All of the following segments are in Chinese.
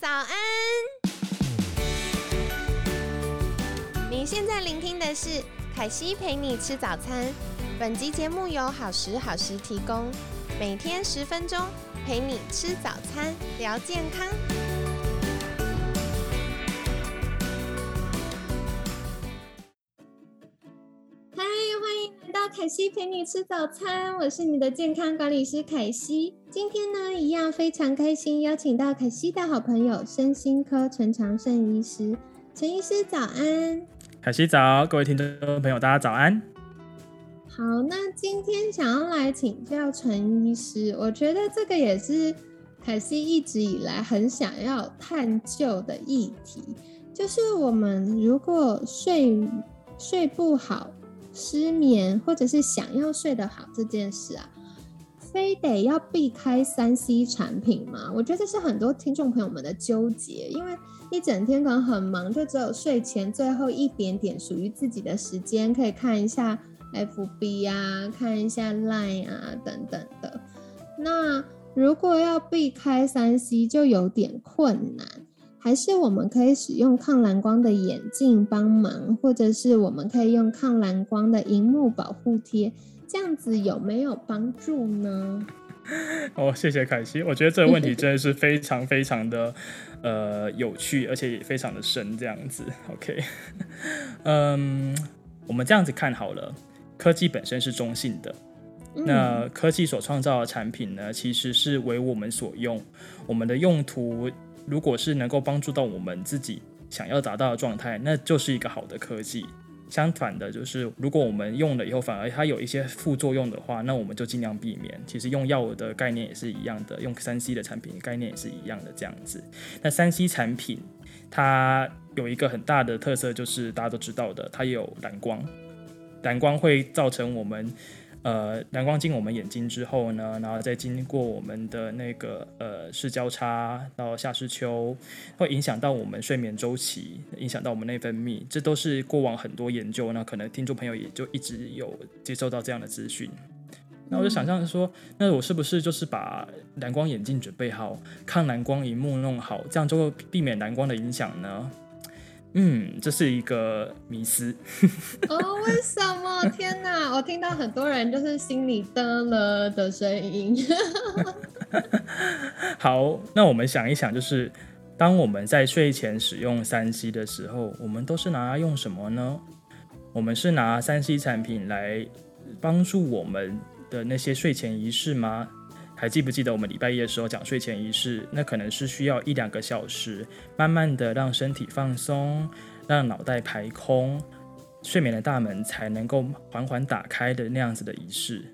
早安！你现在聆听的是凯西陪你吃早餐。本集节目由好时好时提供，每天十分钟陪你吃早餐，聊健康。西陪你吃早餐，我是你的健康管理师凯西。今天呢，一样非常开心，邀请到凯西的好朋友身心科陈长胜医师。陈医师早安，凯西早，各位听众朋友大家早安。好，那今天想要来请教陈医师，我觉得这个也是凯西一直以来很想要探究的议题，就是我们如果睡睡不好、失眠，或者是想要睡得好这件事啊。非得要避开三 C 产品吗？我觉得这是很多听众朋友们的纠结，因为一整天可能很忙，就只有睡前最后一点点属于自己的时间，可以看一下 FB 啊，看一下 Line 啊等等的。那如果要避开三 C，就有点困难，还是我们可以使用抗蓝光的眼镜帮忙，或者是我们可以用抗蓝光的荧幕保护贴。这样子有没有帮助呢？哦，谢谢凯西，我觉得这个问题真的是非常非常的呃有趣，而且也非常的深。这样子，OK，嗯，我们这样子看好了，科技本身是中性的，那科技所创造的产品呢，其实是为我们所用，我们的用途如果是能够帮助到我们自己想要达到的状态，那就是一个好的科技。相反的，就是如果我们用了以后，反而它有一些副作用的话，那我们就尽量避免。其实用药的概念也是一样的，用三 C 的产品概念也是一样的这样子。那三 C 产品它有一个很大的特色，就是大家都知道的，它有蓝光，蓝光会造成我们。呃，蓝光进我们眼睛之后呢，然后再经过我们的那个呃视交叉到下视丘，会影响到我们睡眠周期，影响到我们内分泌，这都是过往很多研究。那可能听众朋友也就一直有接收到这样的资讯。那我就想象说，那我是不是就是把蓝光眼镜准备好，抗蓝光荧幕弄好，这样就会避免蓝光的影响呢？嗯，这是一个迷思。哦，为什么？天哪！我听到很多人就是心里的了的声音。好，那我们想一想，就是当我们在睡前使用三 C 的时候，我们都是拿来用什么呢？我们是拿三 C 产品来帮助我们的那些睡前仪式吗？还记不记得我们礼拜一的时候讲睡前仪式？那可能是需要一两个小时，慢慢的让身体放松，让脑袋排空，睡眠的大门才能够缓缓打开的那样子的仪式。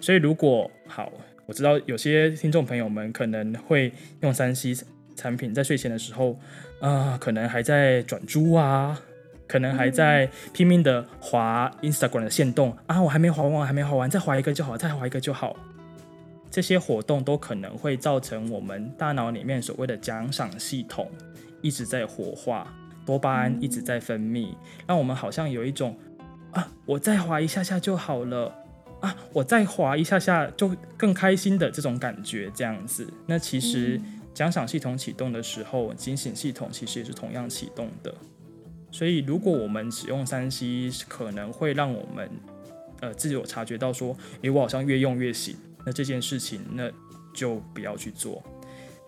所以如果好，我知道有些听众朋友们可能会用三 C 产品在睡前的时候，啊，可能还在转珠啊，可能还在拼命的划 Instagram 的线动啊，我还没划完，还没划完，再划一个就好，再划一个就好。这些活动都可能会造成我们大脑里面所谓的奖赏系统一直在活化，多巴胺一直在分泌，让我们好像有一种啊，我再滑一下下就好了啊，我再滑一下下就更开心的这种感觉，这样子。那其实奖赏系统启动的时候，警醒系统其实也是同样启动的。所以如果我们使用三 C，可能会让我们呃自己有察觉到说，诶，我好像越用越醒。那这件事情，那就不要去做。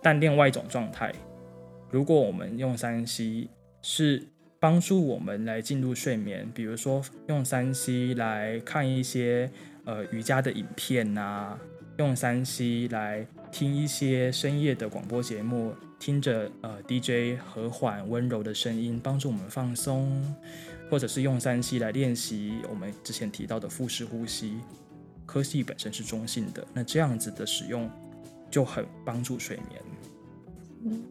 但另外一种状态，如果我们用三 C 是帮助我们来进入睡眠，比如说用三 C 来看一些呃瑜伽的影片呐，用三 C 来听一些深夜的广播节目，听着呃 DJ 和缓温柔的声音，帮助我们放松，或者是用三 C 来练习我们之前提到的腹式呼吸。科技本身是中性的，那这样子的使用就很帮助睡眠。嗯，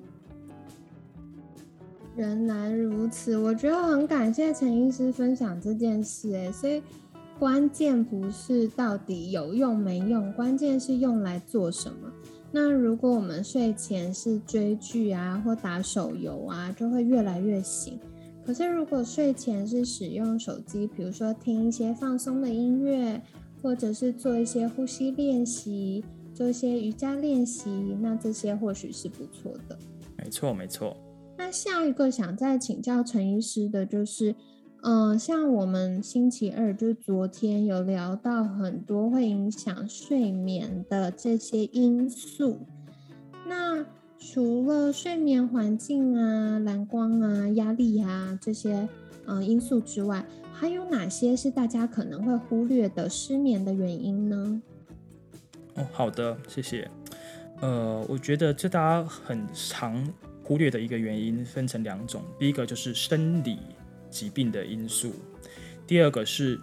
原来如此，我觉得很感谢陈医师分享这件事。哎，所以关键不是到底有用没用，关键是用来做什么。那如果我们睡前是追剧啊，或打手游啊，就会越来越醒。可是如果睡前是使用手机，比如说听一些放松的音乐。或者是做一些呼吸练习，做一些瑜伽练习，那这些或许是不错的。没错，没错。那下一个想再请教陈医师的就是，嗯，像我们星期二就是昨天有聊到很多会影响睡眠的这些因素，那除了睡眠环境啊、蓝光啊、压力啊这些嗯因素之外，还有哪些是大家可能会忽略的失眠的原因呢？哦，好的，谢谢。呃，我觉得这大家很常忽略的一个原因分成两种，第一个就是生理疾病的因素，第二个是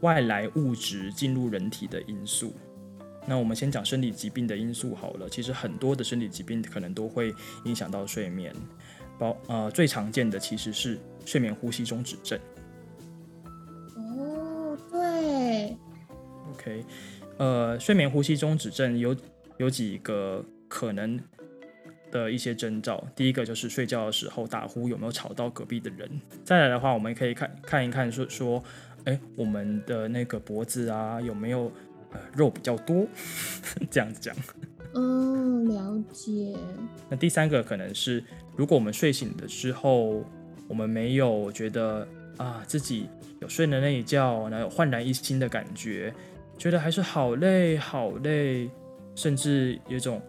外来物质进入人体的因素。那我们先讲生理疾病的因素好了。其实很多的生理疾病可能都会影响到睡眠，包呃最常见的其实是睡眠呼吸中止症。OK，呃，睡眠呼吸中止症有有几个可能。的一些征兆，第一个就是睡觉的时候打呼有没有吵到隔壁的人。再来的话，我们可以看看一看，说说，哎，我们的那个脖子啊有没有呃肉比较多，这样子讲。嗯，了解。那第三个可能是，如果我们睡醒了之后，我们没有觉得啊自己有睡的那一觉，然后有焕然一新的感觉，觉得还是好累好累，甚至有种。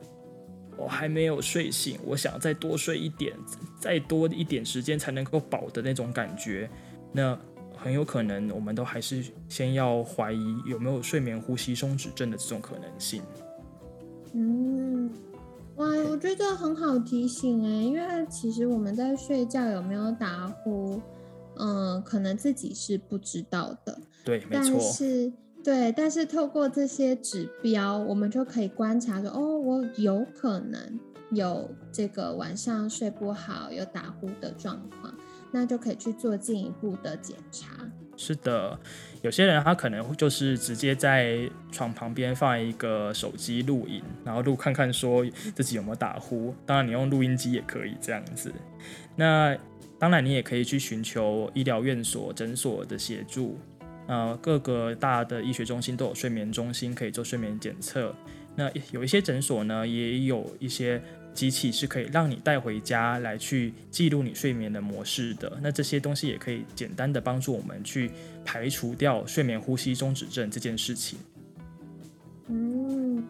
我还没有睡醒，我想再多睡一点，再多一点时间才能够饱的那种感觉，那很有可能我们都还是先要怀疑有没有睡眠呼吸松止症的这种可能性。嗯，哇，我觉得很好提醒哎，因为其实我们在睡觉有没有打呼，嗯，可能自己是不知道的。对，没错。对，但是透过这些指标，我们就可以观察说，哦，我有可能有这个晚上睡不好、有打呼的状况，那就可以去做进一步的检查。是的，有些人他可能就是直接在床旁边放一个手机录影，然后录看看说自己有没有打呼。当然，你用录音机也可以这样子。那当然，你也可以去寻求医疗院所、诊所的协助。呃，各个大的医学中心都有睡眠中心可以做睡眠检测。那有一些诊所呢，也有一些机器是可以让你带回家来去记录你睡眠的模式的。那这些东西也可以简单的帮助我们去排除掉睡眠呼吸中止症这件事情。嗯，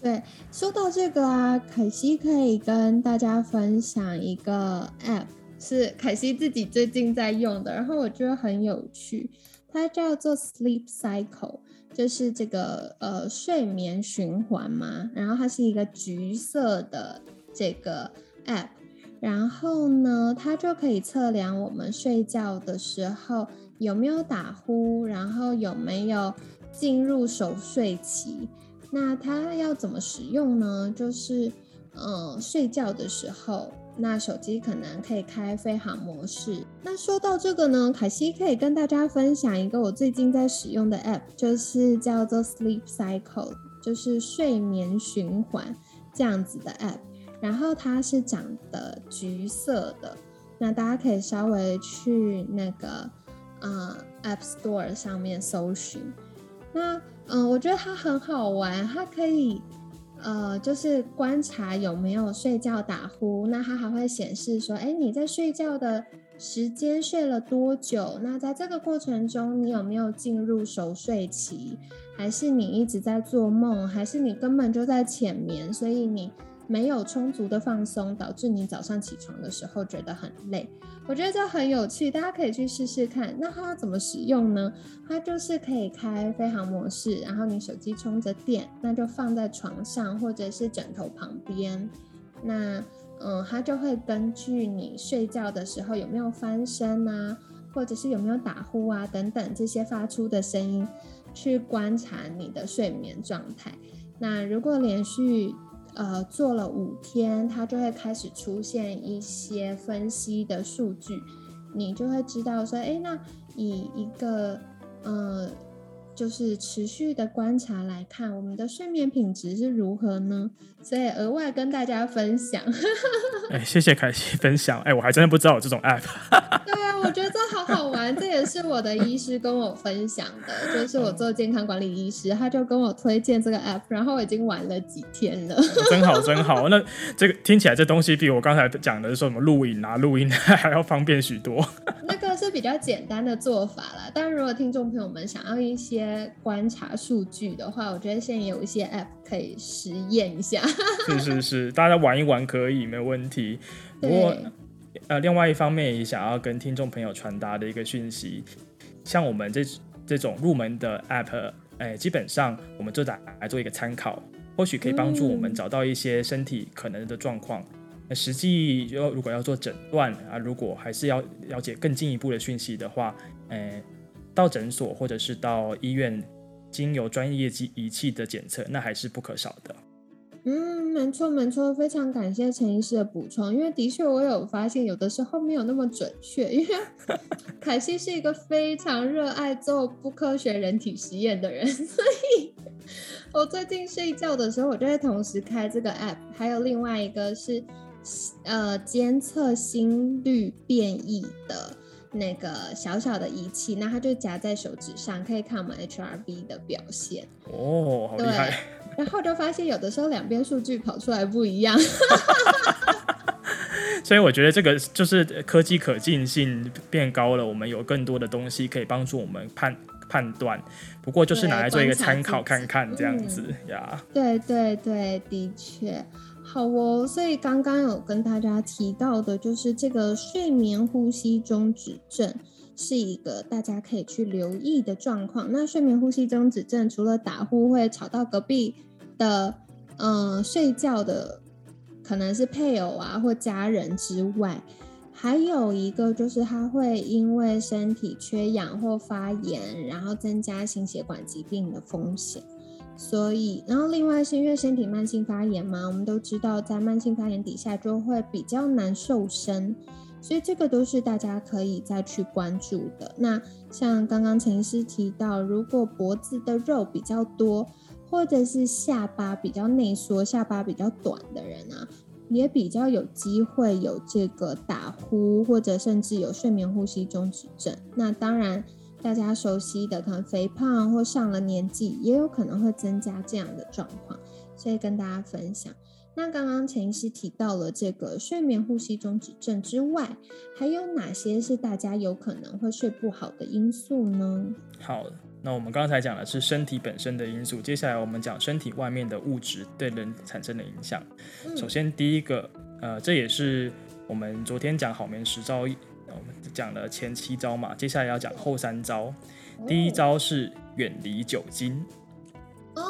对，说到这个啊，凯西可以跟大家分享一个 App，是凯西自己最近在用的，然后我觉得很有趣。它叫做 Sleep Cycle，就是这个呃睡眠循环嘛。然后它是一个橘色的这个 App，然后呢，它就可以测量我们睡觉的时候有没有打呼，然后有没有进入熟睡期。那它要怎么使用呢？就是嗯睡觉的时候。那手机可能可以开飞行模式。那说到这个呢，凯西可以跟大家分享一个我最近在使用的 App，就是叫做 Sleep Cycle，就是睡眠循环这样子的 App。然后它是长的橘色的。那大家可以稍微去那个呃 App Store 上面搜寻。那嗯，我觉得它很好玩，它可以。呃，就是观察有没有睡觉打呼，那它还会显示说，哎，你在睡觉的时间睡了多久？那在这个过程中，你有没有进入熟睡期？还是你一直在做梦？还是你根本就在浅眠？所以你。没有充足的放松，导致你早上起床的时候觉得很累。我觉得这很有趣，大家可以去试试看。那它要怎么使用呢？它就是可以开飞行模式，然后你手机充着电，那就放在床上或者是枕头旁边。那嗯，它就会根据你睡觉的时候有没有翻身啊，或者是有没有打呼啊等等这些发出的声音，去观察你的睡眠状态。那如果连续呃，做了五天，它就会开始出现一些分析的数据，你就会知道说，哎，那以一个呃就是持续的观察来看，我们的睡眠品质是如何呢？所以额外跟大家分享。哎，谢谢凯西分享。哎，我还真的不知道有这种 app。对啊，我觉得这好好玩。这也是我的医师跟我分享的，就是我做健康管理医师，他就跟我推荐这个 app，然后我已经玩了几天了。真好，真好。那这个听起来这东西比我刚才讲的说什么录影啊、录音 还要方便许多。那个是比较简单的做法啦。但如果听众朋友们想要一些观察数据的话，我觉得现在有一些 app 可以实验一下。是是是，大家玩一玩可以没有问题。不过呃，另外一方面也想要跟听众朋友传达的一个讯息，像我们这这种入门的 app，哎，基本上我们就打来做一个参考，或许可以帮助我们找到一些身体可能的状况。那实际要如果要做诊断啊，如果还是要了解更进一步的讯息的话，哎，到诊所或者是到医院，经由专业机仪器的检测，那还是不可少的。嗯，没错没错，非常感谢陈医师的补充，因为的确我有发现有的时候没有那么准确，因为 凯西是一个非常热爱做不科学人体实验的人，所以我最近睡觉的时候，我就会同时开这个 app，还有另外一个是呃监测心率变异的那个小小的仪器，那它就夹在手指上，可以看我们 HRV 的表现。哦，好厉害。然后就发现有的时候两边数据跑出来不一样，所以我觉得这个就是科技可进性变高了，我们有更多的东西可以帮助我们判判断。不过就是拿来做一个参考看看这样子呀。对对对，的确好哦。所以刚刚有跟大家提到的就是这个睡眠呼吸中止症。是一个大家可以去留意的状况。那睡眠呼吸中止症除了打呼会吵到隔壁的，嗯，睡觉的可能是配偶啊或家人之外，还有一个就是它会因为身体缺氧或发炎，然后增加心血管疾病的风险。所以，然后另外是因为身体慢性发炎嘛，我们都知道在慢性发炎底下就会比较难瘦身。所以这个都是大家可以再去关注的。那像刚刚陈医师提到，如果脖子的肉比较多，或者是下巴比较内缩、下巴比较短的人啊，也比较有机会有这个打呼，或者甚至有睡眠呼吸中止症。那当然，大家熟悉的可能肥胖或上了年纪，也有可能会增加这样的状况。所以跟大家分享。那刚刚陈医师提到了这个睡眠呼吸中止症之外，还有哪些是大家有可能会睡不好的因素呢？好，那我们刚才讲的是身体本身的因素，接下来我们讲身体外面的物质对人产生的影响。首先第一个，呃，这也是我们昨天讲好眠时招，我们讲了前七招嘛，接下来要讲后三招。第一招是远离酒精。哦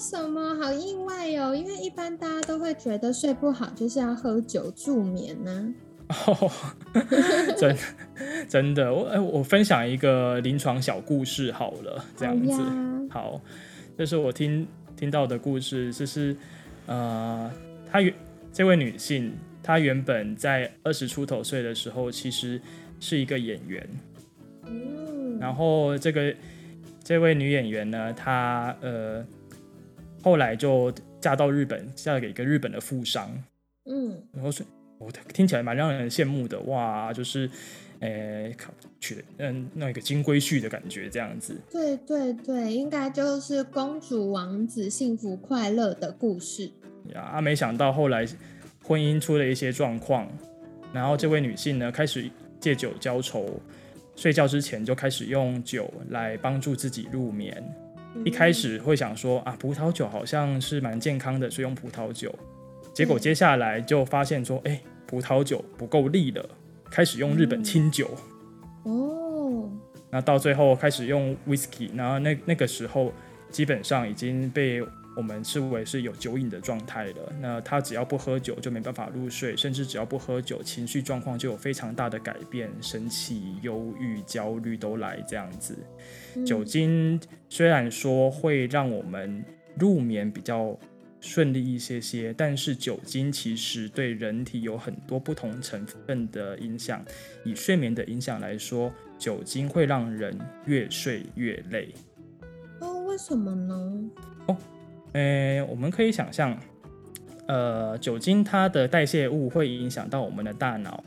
什么好意外哦？因为一般大家都会觉得睡不好就是要喝酒助眠呢。哦，真真的，我哎，我分享一个临床小故事好了，这样子好，这是我听听到的故事，就是呃，她原这位女性，她原本在二十出头岁的时候，其实是一个演员，嗯，然后这个这位女演员呢，她呃。后来就嫁到日本，嫁给一个日本的富商。嗯，然后是，我听起来蛮让人羡慕的哇，就是，诶，娶嗯那个金龟婿的感觉这样子。对对对，应该就是公主王子幸福快乐的故事。呀，啊没想到后来婚姻出了一些状况，然后这位女性呢开始借酒浇愁，睡觉之前就开始用酒来帮助自己入眠。一开始会想说啊，葡萄酒好像是蛮健康的，所以用葡萄酒。结果接下来就发现说，哎，葡萄酒不够力了，开始用日本清酒。哦。那到最后开始用 whisky，然后那那个时候基本上已经被。我们视为是有酒瘾的状态了。那他只要不喝酒就没办法入睡，甚至只要不喝酒，情绪状况就有非常大的改变，生气、忧郁、焦虑都来这样子。酒精虽然说会让我们入眠比较顺利一些些，但是酒精其实对人体有很多不同成分的影响。以睡眠的影响来说，酒精会让人越睡越累。哦为什么呢？哦，诶，我们可以想象，呃，酒精它的代谢物会影响到我们的大脑，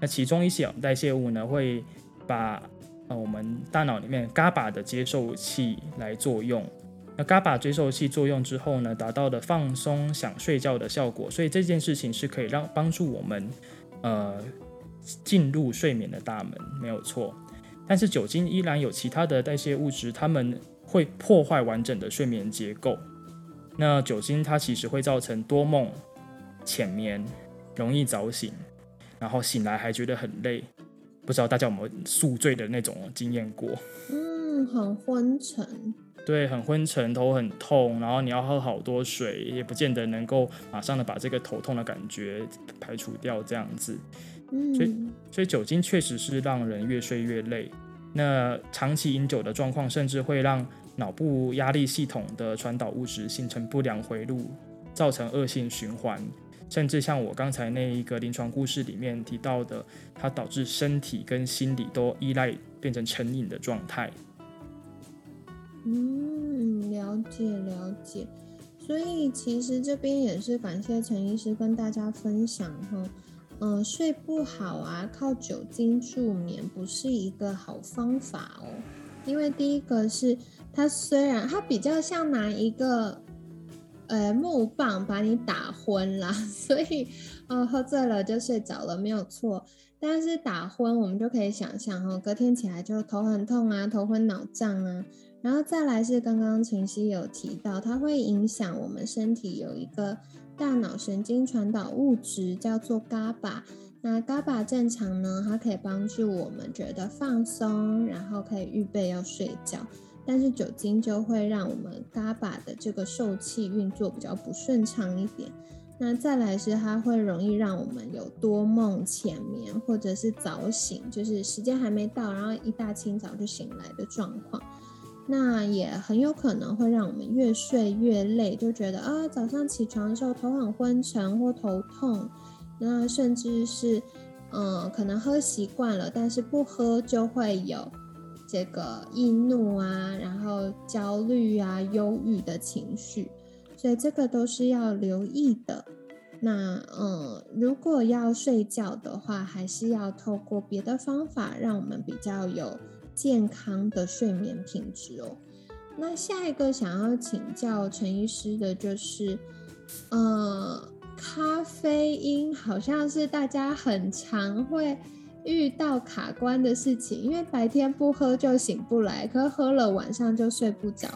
那其中一些代谢物呢，会把呃我们大脑里面 GABA 的接受器来作用。那 GABA 接受器作用之后呢，达到了放松、想睡觉的效果，所以这件事情是可以让帮助我们呃进入睡眠的大门，没有错。但是酒精依然有其他的代谢物质，它们会破坏完整的睡眠结构。那酒精它其实会造成多梦、浅眠、容易早醒，然后醒来还觉得很累。不知道大家有没有宿醉的那种经验过？嗯，很昏沉。对，很昏沉，头很痛，然后你要喝好多水，也不见得能够马上的把这个头痛的感觉排除掉，这样子。嗯所以，所以酒精确实是让人越睡越累。那长期饮酒的状况，甚至会让脑部压力系统的传导物质形成不良回路，造成恶性循环。甚至像我刚才那一个临床故事里面提到的，它导致身体跟心理都依赖，变成成瘾的状态。嗯，了解了解。所以其实这边也是感谢陈医师跟大家分享哈。嗯，睡不好啊，靠酒精助眠不是一个好方法哦。因为第一个是它虽然它比较像拿一个呃木棒把你打昏啦，所以呃喝醉了就睡着了没有错。但是打昏我们就可以想象哦，隔天起来就头很痛啊，头昏脑胀啊。然后再来是刚刚晨曦有提到，它会影响我们身体有一个。大脑神经传导物质叫做 GABA，那 GABA 正常呢，它可以帮助我们觉得放松，然后可以预备要睡觉。但是酒精就会让我们 GABA 的这个受气运作比较不顺畅一点。那再来是它会容易让我们有多梦、浅眠，或者是早醒，就是时间还没到，然后一大清早就醒来的状况。那也很有可能会让我们越睡越累，就觉得啊，早上起床的时候头很昏沉或头痛，那甚至是，嗯，可能喝习惯了，但是不喝就会有这个易怒啊，然后焦虑啊、忧郁的情绪，所以这个都是要留意的。那嗯，如果要睡觉的话，还是要透过别的方法，让我们比较有。健康的睡眠品质哦。那下一个想要请教陈医师的就是，呃，咖啡因好像是大家很常会遇到卡关的事情，因为白天不喝就醒不来，可喝了晚上就睡不着。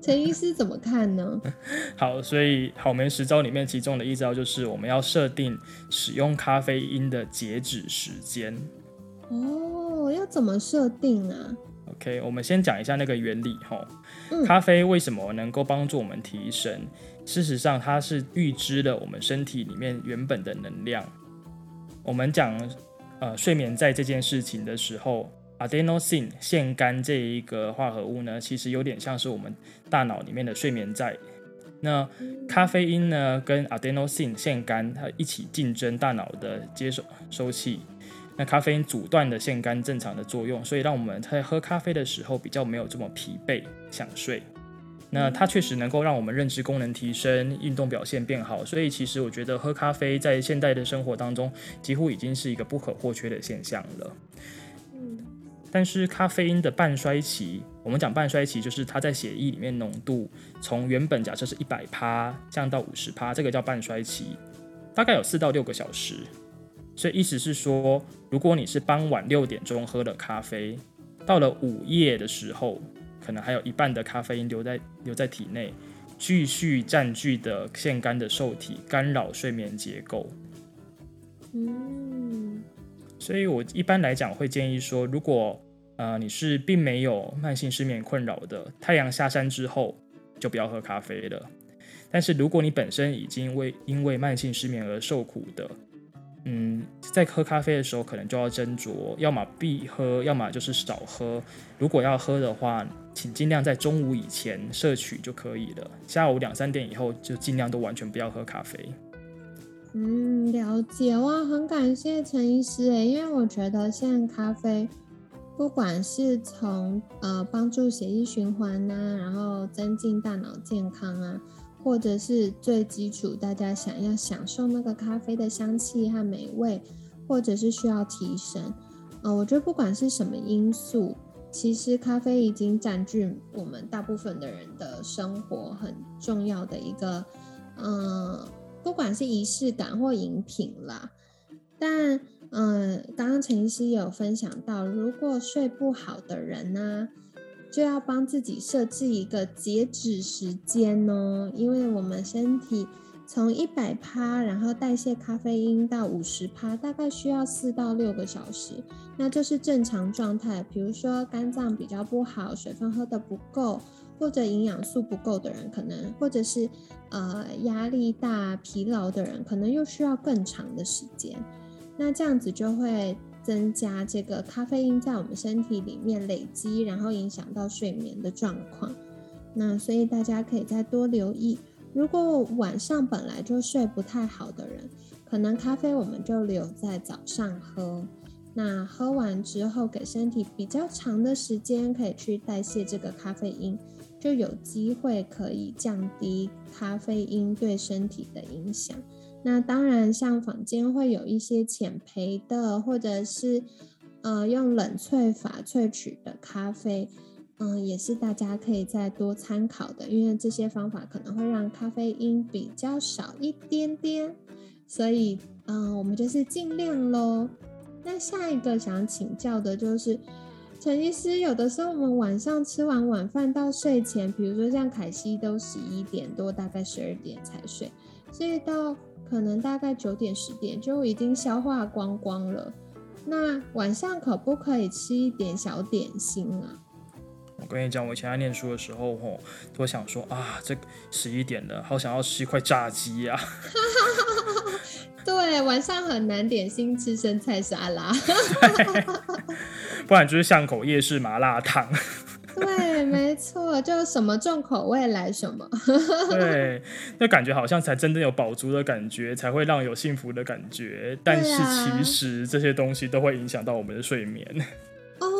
陈医师怎么看呢？好，所以好眠十招里面其中的一招就是我们要设定使用咖啡因的截止时间。哦，要怎么设定啊？OK，我们先讲一下那个原理哈。咖啡为什么能够帮助我们提神？事实上，它是预知了我们身体里面原本的能量。我们讲呃睡眠在这件事情的时候，adenosine 腺苷这一个化合物呢，其实有点像是我们大脑里面的睡眠在。那咖啡因呢，跟 adenosine 腺苷它一起竞争大脑的接收收器。那咖啡因阻断了腺苷正常的作用，所以让我们在喝咖啡的时候比较没有这么疲惫想睡。那它确实能够让我们认知功能提升，运动表现变好。所以其实我觉得喝咖啡在现代的生活当中几乎已经是一个不可或缺的现象了。嗯，但是咖啡因的半衰期，我们讲半衰期就是它在血液里面浓度从原本假设是一百趴降到五十趴，这个叫半衰期，大概有四到六个小时。所以意思是说，如果你是傍晚六点钟喝了咖啡，到了午夜的时候，可能还有一半的咖啡因留在留在体内，继续占据的腺苷的受体，干扰睡眠结构。嗯，所以我一般来讲会建议说，如果呃你是并没有慢性失眠困扰的，太阳下山之后就不要喝咖啡了。但是如果你本身已经为因为慢性失眠而受苦的，嗯，在喝咖啡的时候，可能就要斟酌，要么必喝，要么就是少喝。如果要喝的话，请尽量在中午以前摄取就可以了。下午两三点以后，就尽量都完全不要喝咖啡。嗯，了解哇，很感谢陈医师诶，因为我觉得现在咖啡不管是从呃帮助血液循环呐，然后增进大脑健康啊，或者是最基础大家想要享受那个咖啡的香气和美味，或者是需要提神，呃，我觉得不管是什么因素，其实咖啡已经占据我们大部分的人的生活很重要的一个，嗯，不管是仪式感或饮品啦，但。嗯，刚刚陈医师有分享到，如果睡不好的人呢，就要帮自己设置一个截止时间哦，因为我们身体从一百趴，然后代谢咖啡因到五十趴，大概需要四到六个小时，那就是正常状态。比如说肝脏比较不好，水分喝的不够，或者营养素不够的人，可能或者是呃压力大、疲劳的人，可能又需要更长的时间。那这样子就会增加这个咖啡因在我们身体里面累积，然后影响到睡眠的状况。那所以大家可以再多留意，如果晚上本来就睡不太好的人，可能咖啡我们就留在早上喝。那喝完之后，给身体比较长的时间可以去代谢这个咖啡因，就有机会可以降低咖啡因对身体的影响。那当然，像坊间会有一些浅焙的，或者是呃用冷萃法萃取的咖啡，嗯，也是大家可以再多参考的，因为这些方法可能会让咖啡因比较少一点点，所以嗯，我们就是尽量喽。那下一个想请教的就是，陈医师，有的时候我们晚上吃完晚饭到睡前，比如说像凯西都十一点多，大概十二点才睡，所以到可能大概九点十点就已经消化光光了。那晚上可不可以吃一点小点心啊？我跟你讲，我以前在念书的时候，吼，都想说啊，这十一点了，好想要吃一块炸鸡呀。对，晚上很难点心吃生菜沙拉，不然就是巷口夜市麻辣烫。对，没错，就什么重口味来什么。对，那感觉好像才真正有饱足的感觉，才会让有幸福的感觉。但是其实这些东西都会影响到我们的睡眠。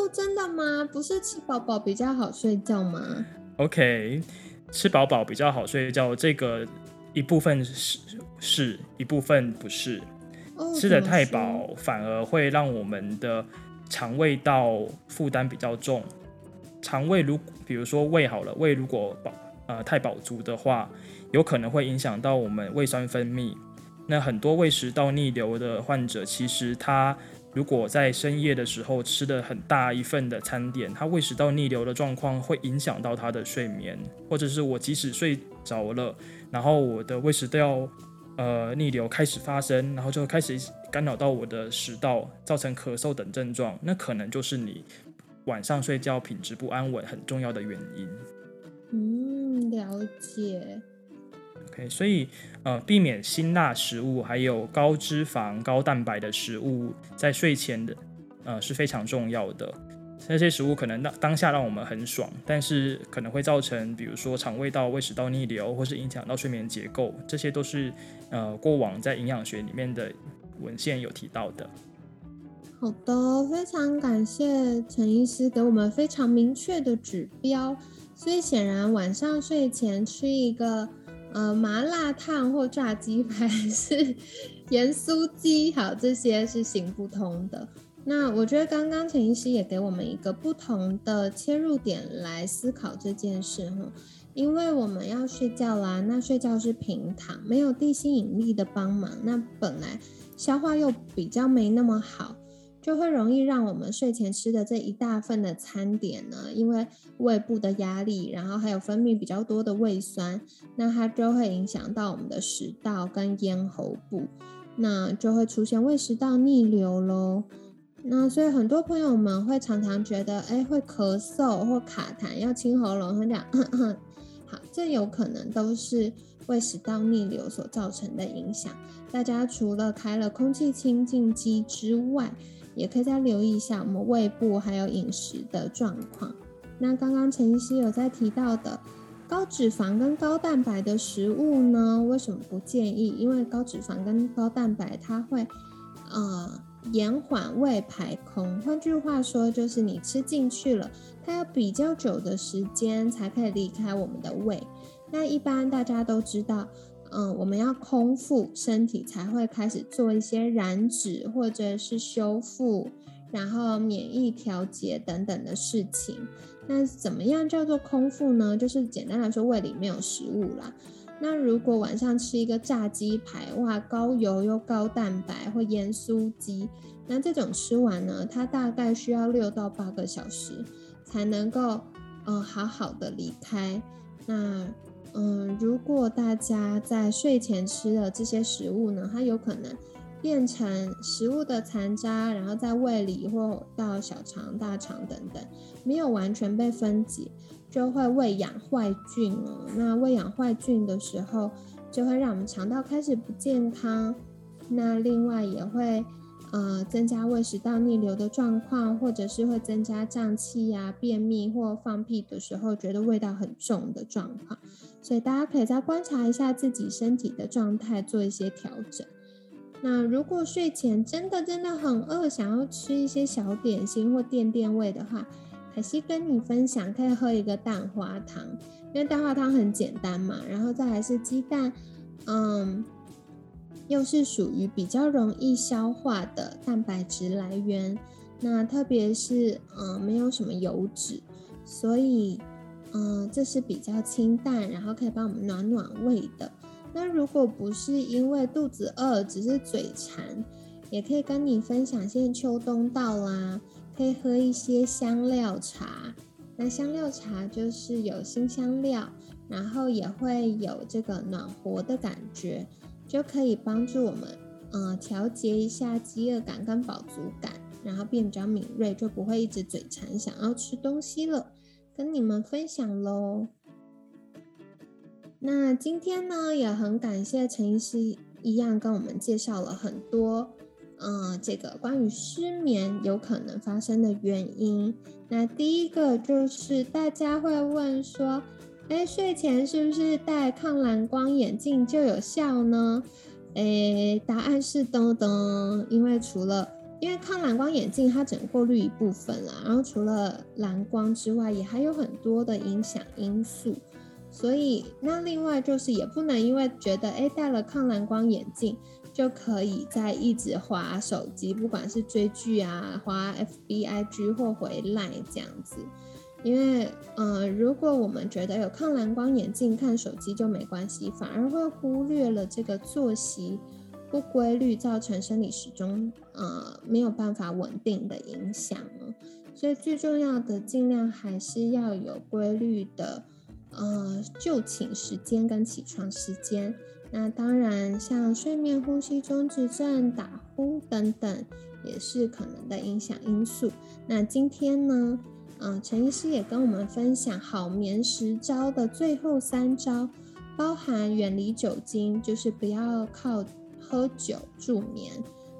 哦，真的吗？不是吃饱饱比较好睡觉吗？OK，吃饱饱比较好睡觉，这个一部分是是一部分不是。吃的太饱反而会让我们的肠胃道负担比较重。肠胃如比如说胃好了，胃如果饱呃太饱足的话，有可能会影响到我们胃酸分泌。那很多胃食道逆流的患者，其实他如果在深夜的时候吃的很大一份的餐点，他胃食道逆流的状况会影响到他的睡眠，或者是我即使睡着了，然后我的胃食道呃逆流开始发生，然后就开始干扰到我的食道，造成咳嗽等症状，那可能就是你。晚上睡觉品质不安稳，很重要的原因。嗯，了解。所以呃，避免辛辣食物，还有高脂肪、高蛋白的食物，在睡前的呃是非常重要的。那些食物可能当当下让我们很爽，但是可能会造成，比如说肠胃道、胃食道逆流，或是影响到睡眠结构，这些都是呃过往在营养学里面的文献有提到的。好的，非常感谢陈医师给我们非常明确的指标。所以显然晚上睡前吃一个呃麻辣烫或炸鸡排 是盐酥鸡，好，这些是行不通的。那我觉得刚刚陈医师也给我们一个不同的切入点来思考这件事哈，因为我们要睡觉啦，那睡觉是平躺，没有地心引力的帮忙，那本来消化又比较没那么好。就会容易让我们睡前吃的这一大份的餐点呢，因为胃部的压力，然后还有分泌比较多的胃酸，那它就会影响到我们的食道跟咽喉部，那就会出现胃食道逆流喽。那所以很多朋友们会常常觉得，哎，会咳嗽或卡痰，要清喉咙，会讲，好，这有可能都是胃食道逆流所造成的影响。大家除了开了空气清净机之外，也可以再留意一下我们胃部还有饮食的状况。那刚刚陈医师有在提到的高脂肪跟高蛋白的食物呢？为什么不建议？因为高脂肪跟高蛋白它会呃延缓胃排空。换句话说，就是你吃进去了，它要比较久的时间才可以离开我们的胃。那一般大家都知道，嗯，我们要空腹，身体才会开始做一些燃脂或者是修复，然后免疫调节等等的事情。那怎么样叫做空腹呢？就是简单来说，胃里没有食物啦。那如果晚上吃一个炸鸡排，哇，高油又高蛋白或盐酥鸡，那这种吃完呢，它大概需要六到八个小时才能够，嗯，好好的离开。那，嗯，如果大家在睡前吃的这些食物呢，它有可能变成食物的残渣，然后在胃里或到小肠、大肠等等，没有完全被分解。就会喂养坏菌哦。那喂养坏菌的时候，就会让我们肠道开始不健康。那另外也会呃增加胃食道逆流的状况，或者是会增加胀气呀、便秘或放屁的时候觉得味道很重的状况。所以大家可以再观察一下自己身体的状态，做一些调整。那如果睡前真的真的很饿，想要吃一些小点心或垫垫胃的话，凯西跟你分享，可以喝一个蛋花汤，因为蛋花汤很简单嘛。然后再来是鸡蛋，嗯，又是属于比较容易消化的蛋白质来源。那特别是嗯，没有什么油脂，所以嗯，这是比较清淡，然后可以帮我们暖暖胃的。那如果不是因为肚子饿，只是嘴馋，也可以跟你分享，现在秋冬到啦。可以喝一些香料茶，那香料茶就是有新香料，然后也会有这个暖和的感觉，就可以帮助我们，呃，调节一下饥饿感跟饱足感，然后变比较敏锐，就不会一直嘴馋想要吃东西了。跟你们分享喽。那今天呢，也很感谢陈医师一样跟我们介绍了很多。嗯，这个关于失眠有可能发生的原因，那第一个就是大家会问说，哎，睡前是不是戴抗蓝光眼镜就有效呢？哎，答案是噔噔，因为除了因为抗蓝光眼镜它只过滤一部分啦，然后除了蓝光之外，也还有很多的影响因素，所以那另外就是也不能因为觉得哎戴了抗蓝光眼镜。就可以在一直滑手机，不管是追剧啊、滑 FBIG 或回来这样子。因为，呃，如果我们觉得有抗蓝光眼镜看手机就没关系，反而会忽略了这个作息不规律造成生理时钟呃没有办法稳定的影响哦。所以最重要的，尽量还是要有规律的呃就寝时间跟起床时间。那当然，像睡眠呼吸中止症、打呼等等，也是可能的影响因素。那今天呢，嗯，陈医师也跟我们分享好眠十招的最后三招，包含远离酒精，就是不要靠喝酒助眠。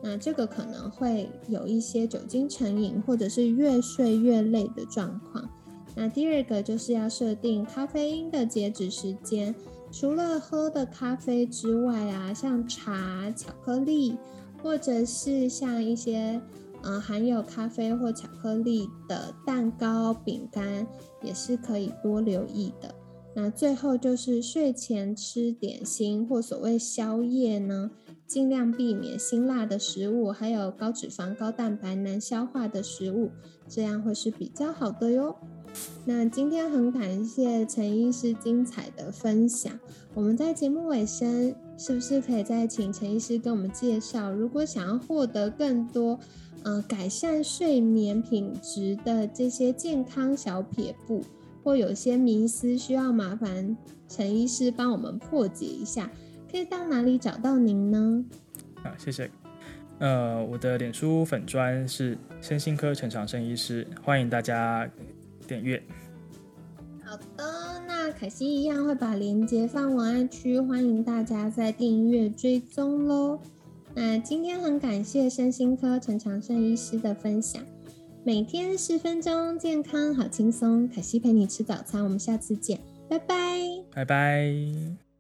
那这个可能会有一些酒精成瘾，或者是越睡越累的状况。那第二个就是要设定咖啡因的截止时间。除了喝的咖啡之外啊，像茶、巧克力，或者是像一些呃含有咖啡或巧克力的蛋糕、饼干，也是可以多留意的。那最后就是睡前吃点心或所谓宵夜呢，尽量避免辛辣的食物，还有高脂肪、高蛋白、难消化的食物，这样会是比较好的哟。那今天很感谢陈医师精彩的分享。我们在节目尾声，是不是可以再请陈医师跟我们介绍，如果想要获得更多，呃，改善睡眠品质的这些健康小撇步，或有些迷思需要麻烦陈医师帮我们破解一下，可以到哪里找到您呢？啊，谢谢。呃，我的脸书粉砖是身心科陈长生医师，欢迎大家。点阅，好的，那凯西一样会把链接放文案区，欢迎大家在订阅追踪喽。那今天很感谢身心科陈长胜医师的分享，每天十分钟，健康好轻松。凯西陪你吃早餐，我们下次见，拜拜，拜拜。